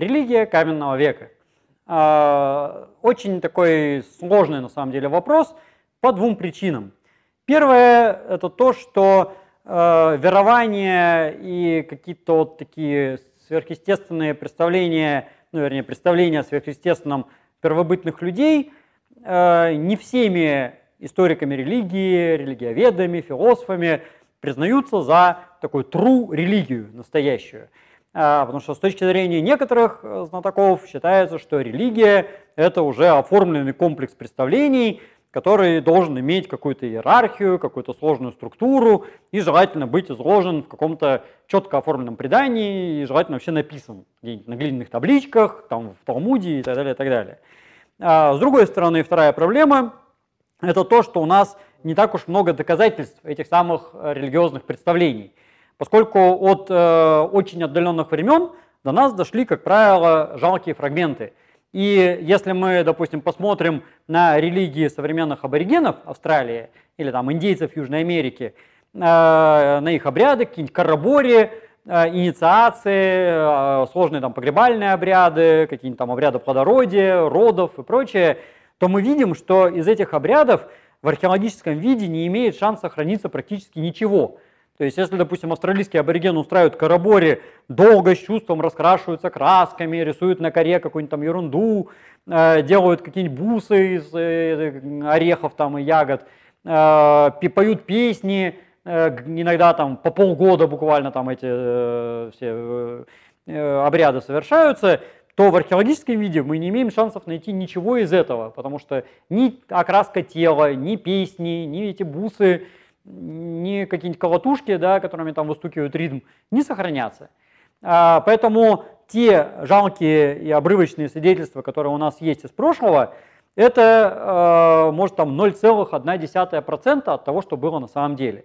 Религия каменного века. А, очень такой сложный на самом деле вопрос по двум причинам. Первое – это то, что э, верование и какие-то вот такие сверхъестественные представления, ну, вернее, представления о сверхъестественном первобытных людей э, не всеми историками религии, религиоведами, философами признаются за такую true религию, настоящую. А, потому что с точки зрения некоторых э, знатоков считается, что религия – это уже оформленный комплекс представлений, который должен иметь какую-то иерархию, какую-то сложную структуру и желательно быть изложен в каком-то четко оформленном предании и желательно вообще написан на глиняных табличках, там, в Талмуде и так далее, и так далее. А, с другой стороны, вторая проблема – это то, что у нас не так уж много доказательств этих самых э, религиозных представлений – поскольку от э, очень отдаленных времен до нас дошли, как правило, жалкие фрагменты. И если мы, допустим, посмотрим на религии современных аборигенов Австралии или там индейцев Южной Америки, э, на их обряды, какие-нибудь карабори, э, инициации, э, сложные там погребальные обряды, какие-нибудь там обряды плодородия, родов и прочее, то мы видим, что из этих обрядов в археологическом виде не имеет шанса сохраниться практически ничего. То есть, если, допустим, австралийские аборигены устраивают карабори, долго с чувством раскрашиваются красками, рисуют на коре какую-нибудь там ерунду, э, делают какие-нибудь бусы из э, орехов там и ягод, э, поют песни, иногда там по полгода буквально там эти все обряды совершаются, то в археологическом виде мы не имеем шансов найти ничего из этого, потому что ни окраска тела, ни песни, ни эти бусы, ни какие-нибудь колотушки, да, которыми там выстукивают ритм, не сохранятся. А, поэтому те жалкие и обрывочные свидетельства, которые у нас есть из прошлого, это э, может там 0,1% от того, что было на самом деле.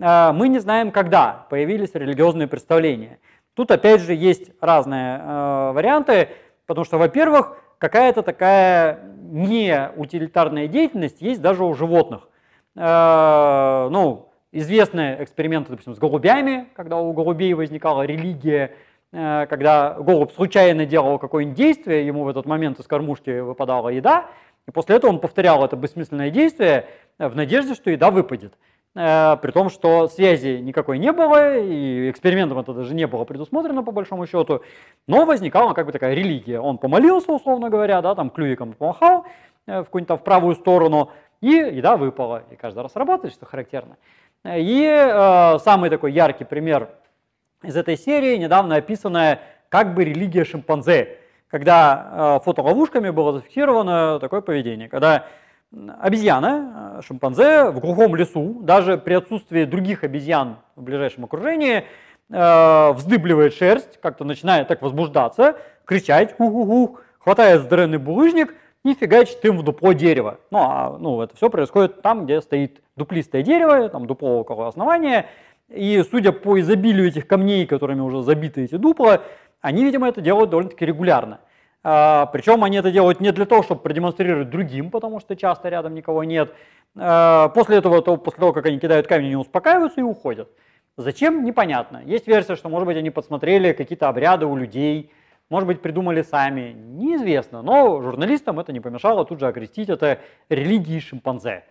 Э, мы не знаем, когда появились религиозные представления. Тут опять же есть разные варианты, потому что, во-первых, какая-то такая неутилитарная деятельность есть даже у животных. Э, ну, известные эксперименты, допустим, с голубями, когда у голубей возникала религия, э, когда голубь случайно делал какое-нибудь действие, ему в этот момент из кормушки выпадала еда, и после этого он повторял это бессмысленное действие в надежде, что еда выпадет. Э, при том, что связи никакой не было, и экспериментом это даже не было предусмотрено по большому счету, но возникала как бы такая религия. Он помолился, условно говоря, да, там клювиком помахал в какую-нибудь там в правую сторону, и еда выпала, и каждый раз работает, что характерно. И э, самый такой яркий пример из этой серии, недавно описанная как бы религия шимпанзе, когда э, фотоловушками было зафиксировано такое поведение, когда обезьяна, э, шимпанзе в глухом лесу, даже при отсутствии других обезьян в ближайшем окружении, э, вздыбливает шерсть, как-то начинает так возбуждаться, кричать, ху-ху-ху, хватает здоровенный булыжник – и фигачит им в дупло дерева. Ну, а, ну, это все происходит там, где стоит дуплистое дерево, там дупло около основания, и судя по изобилию этих камней, которыми уже забиты эти дупла, они, видимо, это делают довольно-таки регулярно. А, причем они это делают не для того, чтобы продемонстрировать другим, потому что часто рядом никого нет. А, после этого, то, после того, как они кидают камень, они успокаиваются и уходят. Зачем? Непонятно. Есть версия, что, может быть, они подсмотрели какие-то обряды у людей, может быть, придумали сами, неизвестно, но журналистам это не помешало тут же окрестить это религией шимпанзе.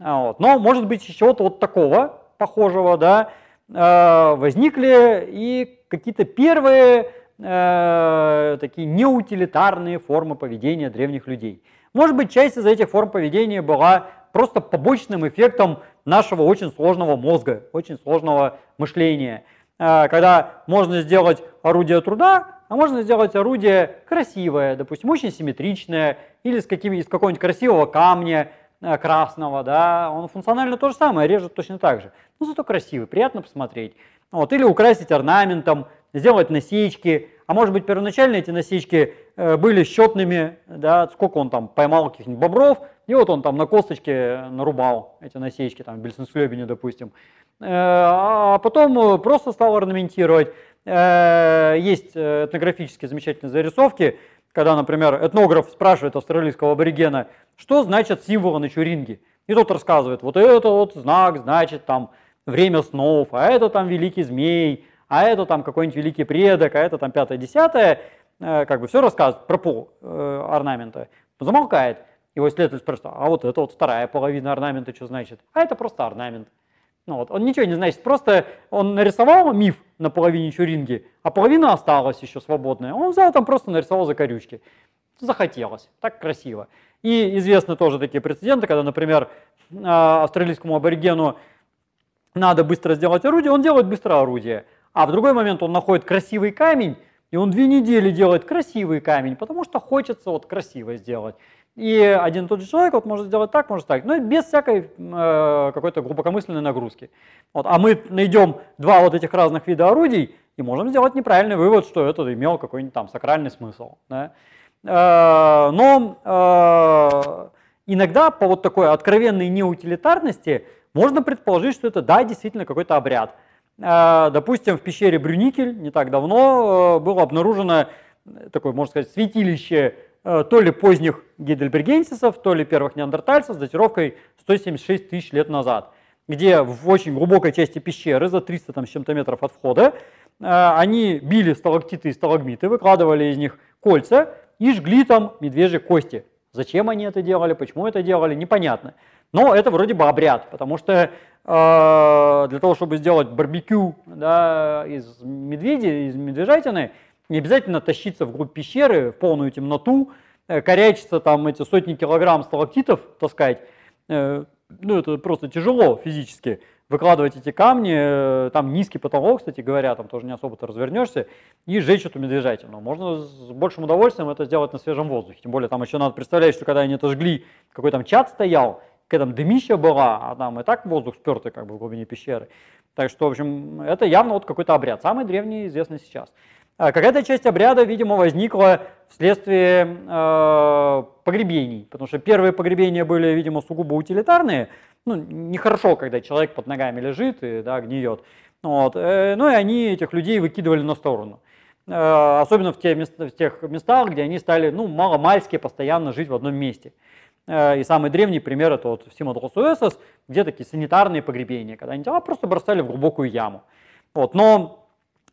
А, вот. Но, может быть, еще чего-то вот такого похожего, да, э, возникли и какие-то первые э, такие неутилитарные формы поведения древних людей. Может быть, часть из этих форм поведения была просто побочным эффектом нашего очень сложного мозга, очень сложного мышления. Э, когда можно сделать орудие труда, а можно сделать орудие красивое, допустим, очень симметричное, или с каким, из какого-нибудь красивого камня э, красного, да, он функционально то же самое, режет точно так же, но зато красивый, приятно посмотреть. Вот, или украсить орнаментом, сделать насечки, а может быть первоначально эти насечки э, были счетными, да, сколько он там поймал каких-нибудь бобров, и вот он там на косточке нарубал эти насечки, там в Бельсенслебене, допустим. Э, а потом просто стал орнаментировать. Э, есть э, этнографические замечательные зарисовки, когда, например, этнограф спрашивает австралийского аборигена, что значит символы на чуринге. И тот рассказывает, вот это вот знак значит там время снов, а это там великий змей, а это там какой-нибудь великий предок, а это там пятое-десятое. э, как бы все рассказывает про пол э, орнамента, замолкает. Его исследователь спрашивает, а вот это вот вторая половина орнамента что значит? А это просто орнамент. Ну, вот. Он ничего не значит, просто он нарисовал миф на половине чуринги, а половина осталась еще свободная. Он взял там просто нарисовал закорючки. Захотелось, так красиво. И известны тоже такие прецеденты, когда, например, а, австралийскому аборигену надо быстро сделать орудие, он делает быстро орудие. А в другой момент он находит красивый камень, и он две недели делает красивый камень, потому что хочется вот красиво сделать. И один и тот же человек вот может сделать так, может так, но без всякой э, какой-то глубокомысленной нагрузки. Вот, а мы найдем два вот этих разных вида орудий и можем сделать неправильный вывод, что это имел какой-нибудь там сакральный смысл. Да? Э, но э, иногда по вот такой откровенной неутилитарности можно предположить, что это да, действительно какой-то обряд. Э, допустим, в пещере Брюникель не так давно было обнаружено такое, можно сказать, святилище то ли поздних гейдельбергенсисов, то ли первых неандертальцев с датировкой 176 тысяч лет назад, где в очень глубокой части пещеры, за 300 там, с чем-то метров от входа, они били сталактиты и сталагмиты, выкладывали из них кольца и жгли там медвежьи кости. Зачем они это делали, почему это делали, непонятно. Но это вроде бы обряд, потому что э, для того, чтобы сделать барбекю да, из медведя, из медвежатины, не обязательно тащиться вглубь пещеры в полную темноту, э, корячиться там эти сотни килограмм сталактитов таскать. Э, ну, это просто тяжело физически выкладывать эти камни, э, там низкий потолок, кстати говоря, там тоже не особо-то развернешься, и сжечь эту медвежатину. Можно с большим удовольствием это сделать на свежем воздухе. Тем более там еще надо представлять, что когда они это жгли, какой там чат стоял, какая там дымища была, а там и так воздух спертый как бы в глубине пещеры. Так что, в общем, это явно вот какой-то обряд, самый древний известный сейчас. А какая-то часть обряда, видимо, возникла вследствие э, погребений, потому что первые погребения были, видимо, сугубо утилитарные, ну, нехорошо, когда человек под ногами лежит и да, гниет. Вот. Э, ну и они этих людей выкидывали на сторону. Э, особенно в, те места, в тех местах, где они стали ну, мало-мальски постоянно жить в одном месте. Э, и самый древний пример это вот в Симодросуэсос, где такие санитарные погребения, когда они тела просто бросали в глубокую яму. Вот. Но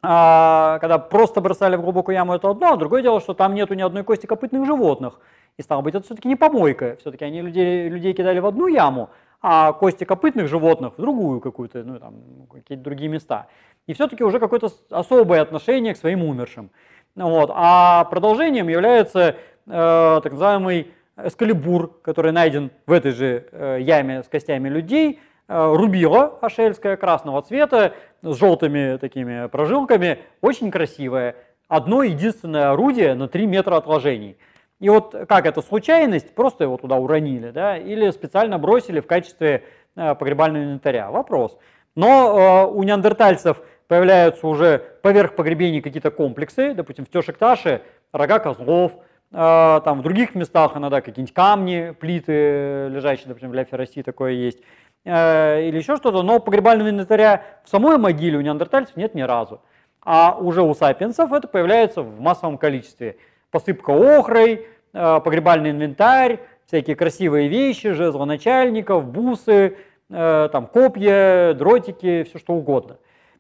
когда просто бросали в глубокую яму, это одно, а другое дело, что там нету ни одной кости копытных животных. И стало быть, это все-таки не помойка. Все-таки они людей, людей кидали в одну яму, а кости копытных животных в другую какую-то, ну там, какие-то другие места. И все-таки уже какое-то особое отношение к своим умершим. Вот. А продолжением является э, так называемый эскалибур, который найден в этой же э, яме с костями людей, рубила ашельская красного цвета с желтыми такими прожилками, очень красивое. Одно единственное орудие на 3 метра отложений. И вот как это случайность, просто его туда уронили, да, или специально бросили в качестве э, погребального инвентаря? Вопрос. Но э, у неандертальцев появляются уже поверх погребений какие-то комплексы, допустим, в Тешек-Таше рога козлов, э, там в других местах иногда какие-нибудь камни, плиты лежащие, допустим, для ферроси такое есть, э, или еще что-то, но погребального инвентаря в самой могиле у неандертальцев нет ни разу. А уже у сапиенсов это появляется в массовом количестве посыпка охрой, э, погребальный инвентарь, всякие красивые вещи, жезлы начальников, бусы, э, там копья, дротики, все что угодно.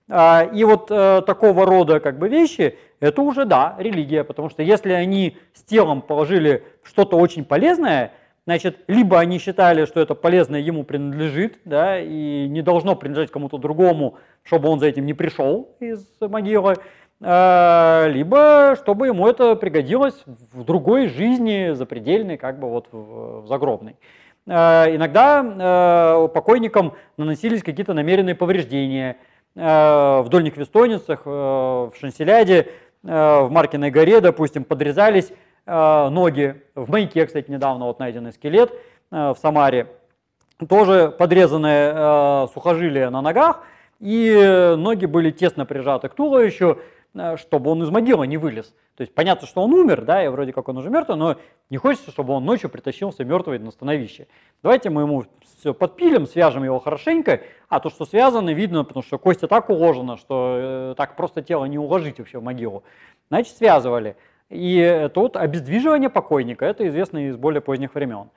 А, и вот такого рода как бы вещи, это уже, да, религия, потому что если они с телом положили что-то очень полезное, значит, либо они считали, что это полезное ему принадлежит, да, и не должно принадлежать кому-то другому, чтобы он за этим не пришел из могилы, Э, либо чтобы ему это пригодилось в другой жизни, запредельной, как бы вот в загробной. Э, иногда э, покойникам наносились какие-то намеренные повреждения в дольних вестонницах, в Шанселяде, в Маркиной горе, допустим, подрезались ноги. В маяке, кстати, недавно вот найденный скелет в Самаре. Тоже подрезанные сухожилия на ногах, и ноги были тесно прижаты к туловищу, Э, чтобы он из могилы не вылез. То есть понятно, что он умер, да, и вроде как он уже мертвый, но не хочется, чтобы он ночью притащился мертвый на становище. Давайте мы ему все подпилим, свяжем его хорошенько, а то, что связано, видно, потому что кости так уложена, что э, так просто тело не уложить вообще в могилу. Значит, связывали. И тут обездвиживание покойника, это известно из более поздних времен.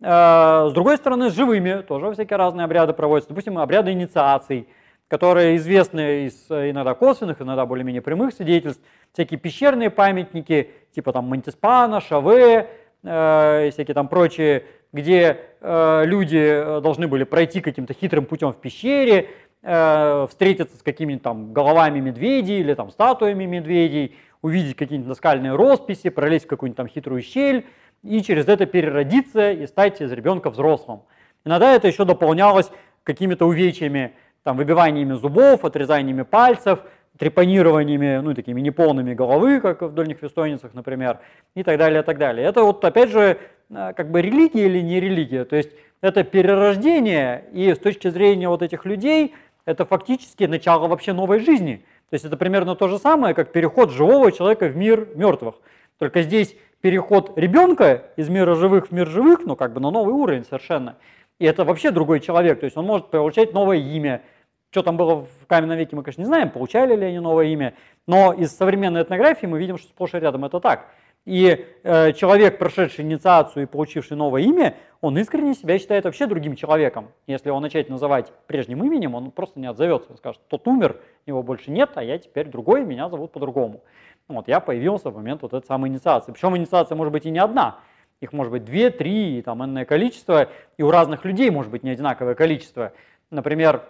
Э, с другой стороны, с живыми тоже всякие разные обряды проводятся. Допустим, обряды инициаций, которые известны из иногда косвенных, иногда более-менее прямых свидетельств, всякие пещерные памятники, типа там Монтиспана, Шаве, э, всякие там прочие, где э, люди должны были пройти каким-то хитрым путем в пещере, э, встретиться с какими-то там головами медведей или там статуями медведей, увидеть какие-нибудь наскальные росписи, пролезть в какую-нибудь там хитрую щель и через это переродиться и стать из ребенка взрослым. Иногда это еще дополнялось какими-то увечьями, там, выбиваниями зубов, отрезаниями пальцев, трепанированиями, ну, такими неполными головы, как в дольних вестойницах, например, и так далее, и так далее. Это вот, опять же, э, как бы религия или не религия, то есть это перерождение, и с точки зрения вот этих людей, это фактически начало вообще новой жизни. То есть это примерно то же самое, как переход живого человека в мир мертвых. Только здесь переход ребенка из мира живых в мир живых, ну как бы на новый уровень совершенно. И это вообще другой человек, то есть он может получать новое имя. Что там было в каменном веке, мы, конечно, не знаем, получали ли они новое имя, но из современной этнографии мы видим, что сплошь и рядом это так. И э, человек, прошедший инициацию и получивший новое имя, он искренне себя считает вообще другим человеком. Если его начать называть прежним именем, он просто не отзовется. Он скажет, тот умер, его больше нет, а я теперь другой, меня зовут по-другому. Вот, я появился в момент вот этой самой инициации. Причем инициация может быть и не одна. Их может быть две, три, там энное количество, и у разных людей может быть не одинаковое количество. Например,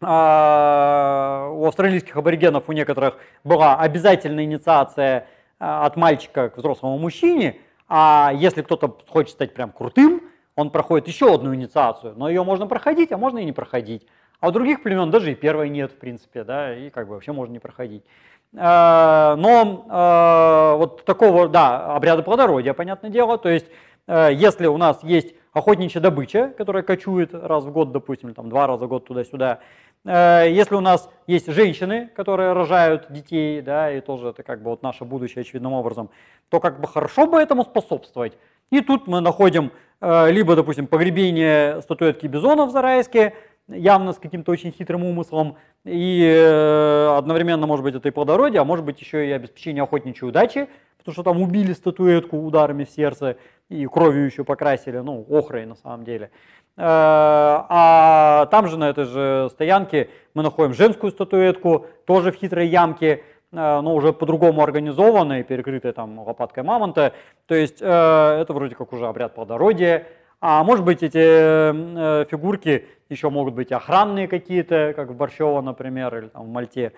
а, у австралийских аборигенов у некоторых была обязательная инициация от мальчика к взрослому мужчине, а если кто-то хочет стать прям крутым, он проходит еще одну инициацию, но ее можно проходить, а можно и не проходить. А у других племен даже и первой нет, в принципе, да, и как бы вообще можно не проходить. Э, но э, вот такого, да, обряда плодородия, понятное дело, то есть э, если у нас есть охотничья добыча, которая кочует раз в год, допустим, там два раза в год туда-сюда, если у нас есть женщины, которые рожают детей, да, и тоже это как бы вот наше будущее очевидным образом, то как бы хорошо бы этому способствовать. И тут мы находим либо, допустим, погребение статуэтки бизона в Зарайске, явно с каким-то очень хитрым умыслом, и э, одновременно, может быть, это и плодородие, а может быть еще и обеспечение охотничьей удачи, потому что там убили статуэтку ударами в сердце и кровью еще покрасили, ну, охрой на самом деле. Э, а там же на этой же стоянке мы находим женскую статуэтку, тоже в хитрой ямке, э, но уже по-другому организованной, перекрытой там лопаткой мамонта. То есть это вроде как уже обряд плодородия. А может быть эти э, фигурки еще могут быть охранные какие-то, как в Борщево, например, или там в Мальте.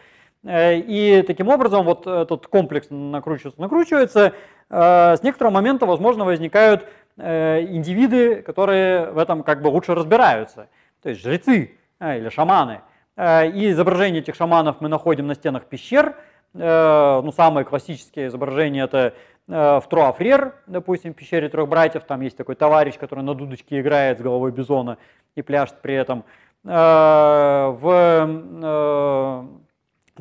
Э, и таким образом вот этот комплекс накручивается, накручивается. Э, с некоторого момента, возможно, возникают э, индивиды, которые в этом как бы лучше разбираются. То есть жрецы или шаманы. И изображения этих шаманов мы находим на стенах пещер. Ну, самые классические изображения это в Труафрер, допустим, в пещере трех братьев, там есть такой товарищ, который на дудочке играет с головой бизона и пляшет при этом. В,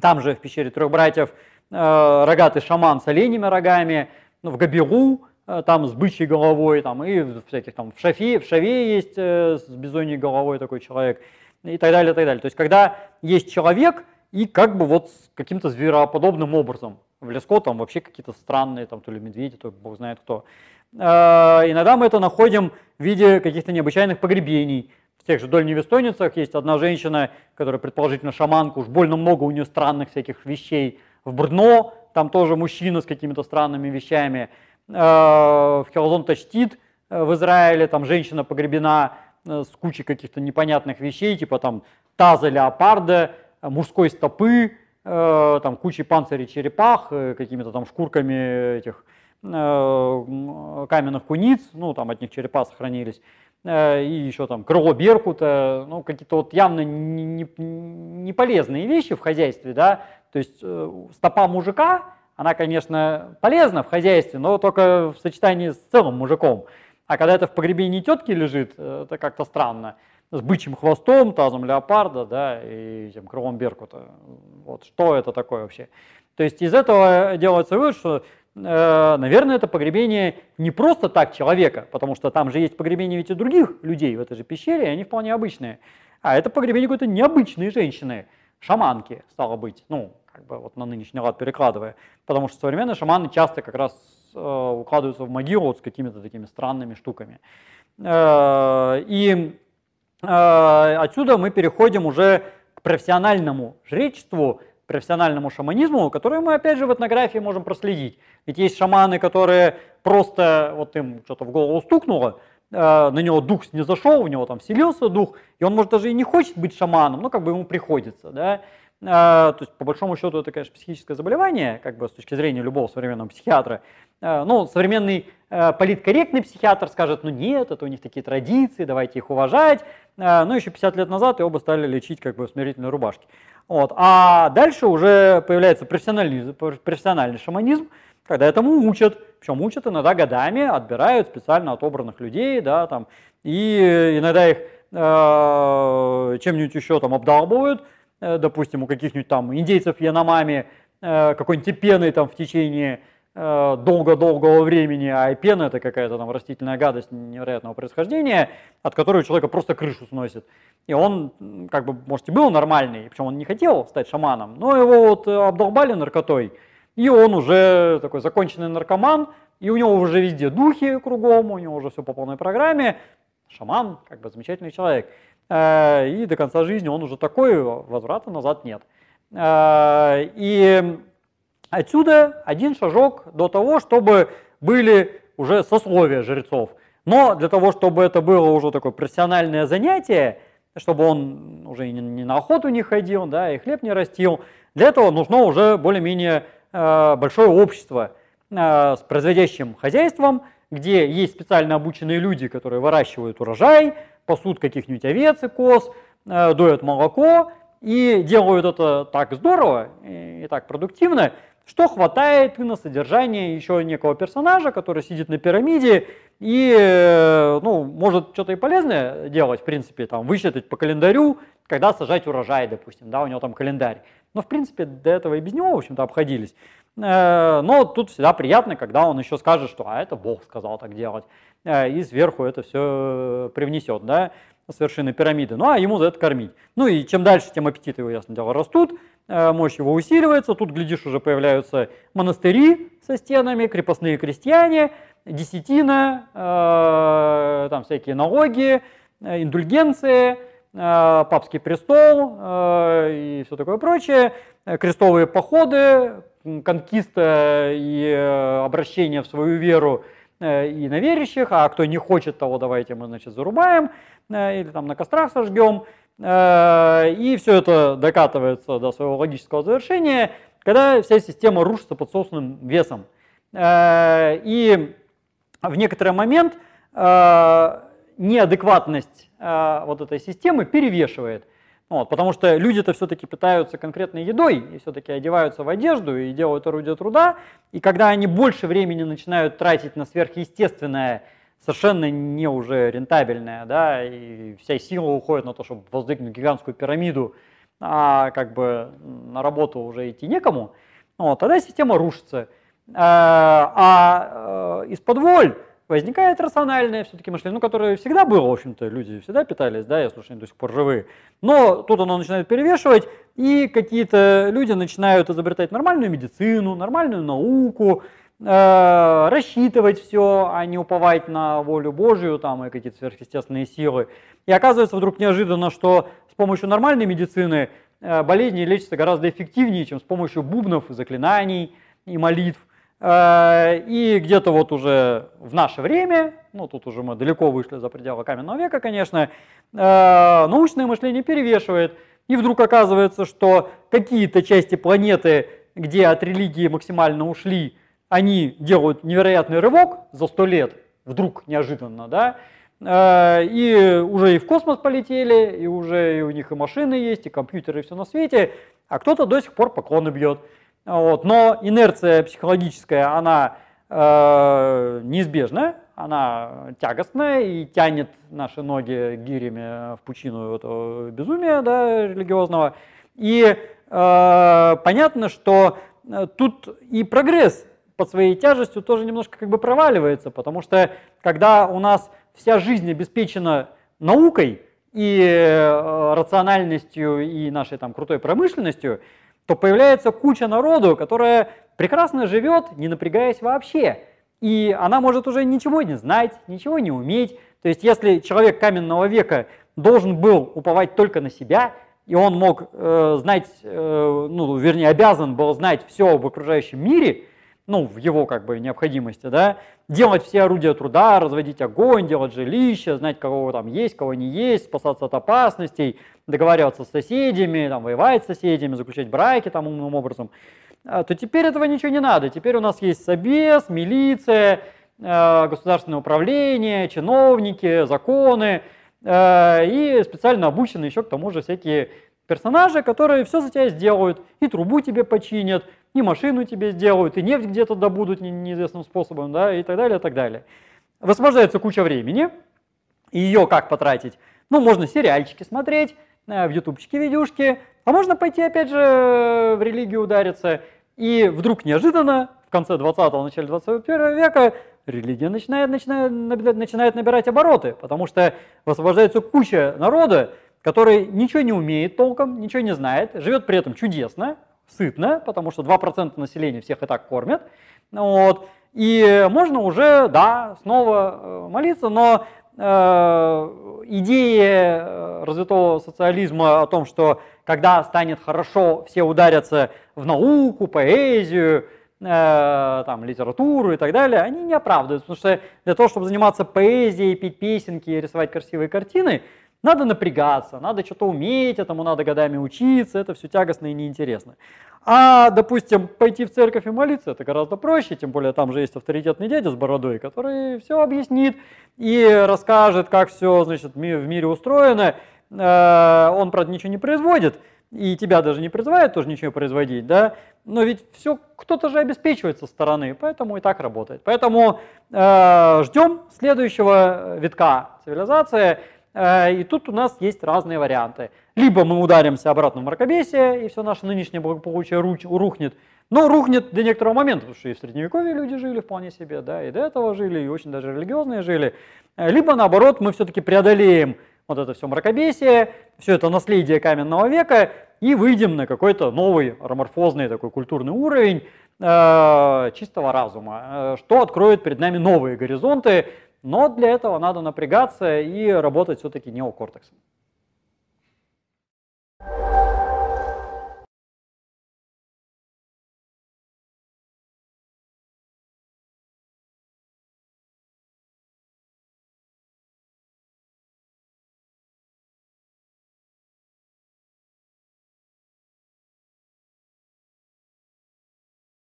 там же в пещере трех братьев рогатый шаман с оленями рогами, ну, в Габилу, там с бычьей головой, там, и всяких там в Шафе, в Шаве есть с бизоньей головой такой человек, и так далее, и так далее. То есть, когда есть человек, и как бы вот каким-то звероподобным образом в леско там вообще какие-то странные, там то ли медведи, то бог знает кто. Э, иногда мы это находим в виде каких-то необычайных погребений. Тех же дольневестойницах есть одна женщина, которая предположительно шаманка, уж больно много у нее странных всяких вещей. В Брно там тоже мужчина с какими-то странными вещами. Э, в Хелзон Таштит э, в Израиле там женщина погребена с кучей каких-то непонятных вещей, типа там таза леопарда, мужской стопы, Э, там кучей панцирей черепах, э, какими-то там шкурками этих э, каменных куниц, ну там от них черепа сохранились, и еще там крыло беркута, ну какие-то вот явно не, не, не полезные вещи в хозяйстве, да, то есть стопа мужика, она, конечно, полезна в хозяйстве, но только в сочетании с целым мужиком. А когда это в погребении тетки лежит, это как-то странно с бычьим хвостом, тазом леопарда, да, и тем крылом беркута. Вот что это такое вообще? То есть из этого делается вывод, что, э, наверное, это погребение не просто так человека, потому что там же есть погребение ведь и других людей в этой же пещере, и они вполне обычные. А это погребение какой-то необычной женщины, шаманки, стало быть, ну, как бы вот на нынешний лад перекладывая. Потому что современные шаманы часто как раз э, укладываются в могилу вот с какими-то такими странными штуками. Э, и Э, отсюда мы переходим уже к профессиональному жречеству, профессиональному шаманизму, который мы опять же в этнографии можем проследить. Ведь есть шаманы, которые просто вот им что-то в голову стукнуло, э, на него дух не зашел, в него там вселился дух, и он может даже и не хочет быть шаманом, но как бы ему приходится, да. Э, то есть, по большому счету, это, конечно, психическое заболевание, как бы с точки зрения любого современного психиатра. Э, ну, современный политкорректный психиатр скажет, ну нет, это у них такие традиции, давайте их уважать. Но еще 50 лет назад и оба стали лечить как бы в смирительной рубашке. Вот. А дальше уже появляется профессиональный, профессиональный шаманизм, когда этому учат. Причем учат иногда годами, отбирают специально отобранных людей, да, там, и иногда их э, чем-нибудь еще там обдалбывают, допустим, у каких-нибудь там индейцев Яномами э, какой-нибудь пеной там в течение э, долго-долгого времени, а пена это какая-то там растительная гадость невероятного происхождения, от которой у человека просто крышу сносит. И он, как бы, может, и был нормальный, причем он не хотел стать шаманом, но его вот обдолбали наркотой, и он уже такой законченный наркоман, и у него уже везде духи кругом, у него уже все по полной программе. Шаман, как бы замечательный человек. Э, и до конца жизни он уже такой, возврата назад нет. Э, и отсюда один шажок до того, чтобы были уже сословия жрецов. Но для того, чтобы это было уже такое профессиональное занятие, чтобы он уже не на охоту не ходил, да, и хлеб не растил, для этого нужно уже более-менее Э, большое общество с производящим хозяйством, где есть специально обученные люди, которые выращивают урожай, пасут каких-нибудь овец и коз, э, доят молоко и делают это так здорово и так продуктивно, что хватает и на содержание еще некого персонажа, который сидит на пирамиде и ну, может что-то и полезное делать, в принципе, там, высчитать по календарю, когда сажать урожай, допустим, да, у него там календарь. Но, в принципе, до этого и без него, в общем-то, обходились. Э, но тут всегда приятно, когда он еще скажет, что а это Бог сказал так делать. Э, и сверху это все привнесет, да, с вершины пирамиды. Ну, а ему за это кормить. Ну, и чем дальше, тем аппетиты его, ясно дело, растут, э, мощь его усиливается. Тут, глядишь, уже появляются монастыри со стенами, крепостные крестьяне, десятина, там всякие налоги, индульгенции – Э, папский престол э, и все такое прочее, э, крестовые походы, конкиста и обращение в свою веру и на верящих, а кто не хочет того, давайте мы, значит, зарубаем или там на кострах сожгем. И все это докатывается до своего логического завершения, когда вся система рушится под собственным весом. И в некоторый момент неадекватность э, вот этой системы перевешивает. Вот, потому что люди-то все-таки питаются конкретной едой и все-таки одеваются в одежду и делают орудие труда. И когда они больше времени начинают тратить на сверхъестественное, совершенно не уже рентабельное, да, и вся сила уходит на то, чтобы воздвигнуть гигантскую пирамиду, а как бы на работу уже идти некому, вот, тогда система рушится. Э, а э, из-под воль возникает рациональное все-таки мышление, ну, которое всегда было, в общем-то, люди всегда питались, да, если уж они до сих пор живые. Но тут оно начинает перевешивать, и какие-то люди начинают изобретать нормальную медицину, нормальную науку, э, рассчитывать все, а не уповать на волю Божию там, и какие-то сверхъестественные силы. И оказывается вдруг неожиданно, что с помощью нормальной медицины э, болезни лечатся гораздо эффективнее, чем с помощью бубнов, заклинаний и молитв. Э, и где-то вот уже в наше время, ну тут уже мы далеко вышли за пределы каменного века, конечно, э, научное мышление перевешивает. И вдруг оказывается, что какие-то части планеты, где от религии максимально ушли, они делают невероятный рывок за сто лет, вдруг неожиданно, да, э, и уже и в космос полетели, и уже и у них и машины есть, и компьютеры, и все на свете, а кто-то до сих пор поклоны бьет. Вот. Но инерция психологическая, она э, неизбежна, она тягостная и тянет наши ноги гирями в пучину этого безумия да, религиозного. И э, понятно, что э, тут и прогресс под своей тяжестью тоже немножко как бы проваливается, потому что когда у нас вся жизнь обеспечена наукой и э, рациональностью и нашей там крутой промышленностью, то появляется куча народу, которая прекрасно живет, не напрягаясь вообще. И она может уже ничего не знать, ничего не уметь. То есть если человек каменного века должен был уповать только на себя, и он мог э, знать, э, ну, вернее, обязан был знать все об окружающем мире, ну, в его как бы необходимости, да, делать все орудия труда, разводить огонь, делать жилище, знать, кого там есть, кого не есть, спасаться от опасностей, договариваться с соседями, там, воевать с соседями, заключать браки там умным образом, а, то теперь этого ничего не надо. Теперь у нас есть собес, милиция, э, государственное управление, чиновники, законы, э, и специально обученные еще к тому же всякие персонажи, которые все за тебя сделают, и трубу тебе починят, и машину тебе сделают, и нефть где-то добудут неизвестным способом, да, и так далее, и так далее. Высвобождается куча времени, и ее как потратить? Ну, можно сериальчики смотреть, э, в ютубчике видюшки, а можно пойти, опять же, в религию удариться, и вдруг неожиданно, в конце 20-го, начале 21 века, религия начинает, начинает, начинает набирать обороты, потому что высвобождается куча народа, который ничего не умеет толком, ничего не знает, живет при этом чудесно, сытно, потому что 2% населения всех и так кормят. Вот. И можно уже, да, снова э, молиться, но э, идея э, развитого социализма о том, что когда станет хорошо, все ударятся в науку, поэзию, э, там, литературу и так далее, они не оправдываются. Потому что для того, чтобы заниматься поэзией, петь песенки рисовать красивые картины, надо напрягаться, надо что-то уметь, этому надо годами учиться, это все тягостно и неинтересно. А, допустим, пойти в церковь и молиться, это гораздо проще, тем более там же есть авторитетный дядя с бородой, который все объяснит и расскажет, как все значит, в мире устроено. Э, он, правда, ничего не производит, и тебя даже не призывает тоже ничего производить, да, но ведь все кто-то же обеспечивает со стороны, поэтому и так работает. Поэтому э, ждем следующего витка цивилизации – и тут у нас есть разные варианты. Либо мы ударимся обратно в мракобесие, и все наше нынешнее благополучие рухнет. Но рухнет до некоторого момента, потому что и в Средневековье люди жили вполне себе, да, и до этого жили, и очень даже религиозные жили. Э, либо наоборот, мы все-таки преодолеем вот это все мракобесие, все это наследие каменного века, и выйдем на какой-то новый роморфозный такой культурный уровень э, чистого разума, э, что откроет перед нами новые горизонты, но для этого надо напрягаться и работать все-таки неокортексом.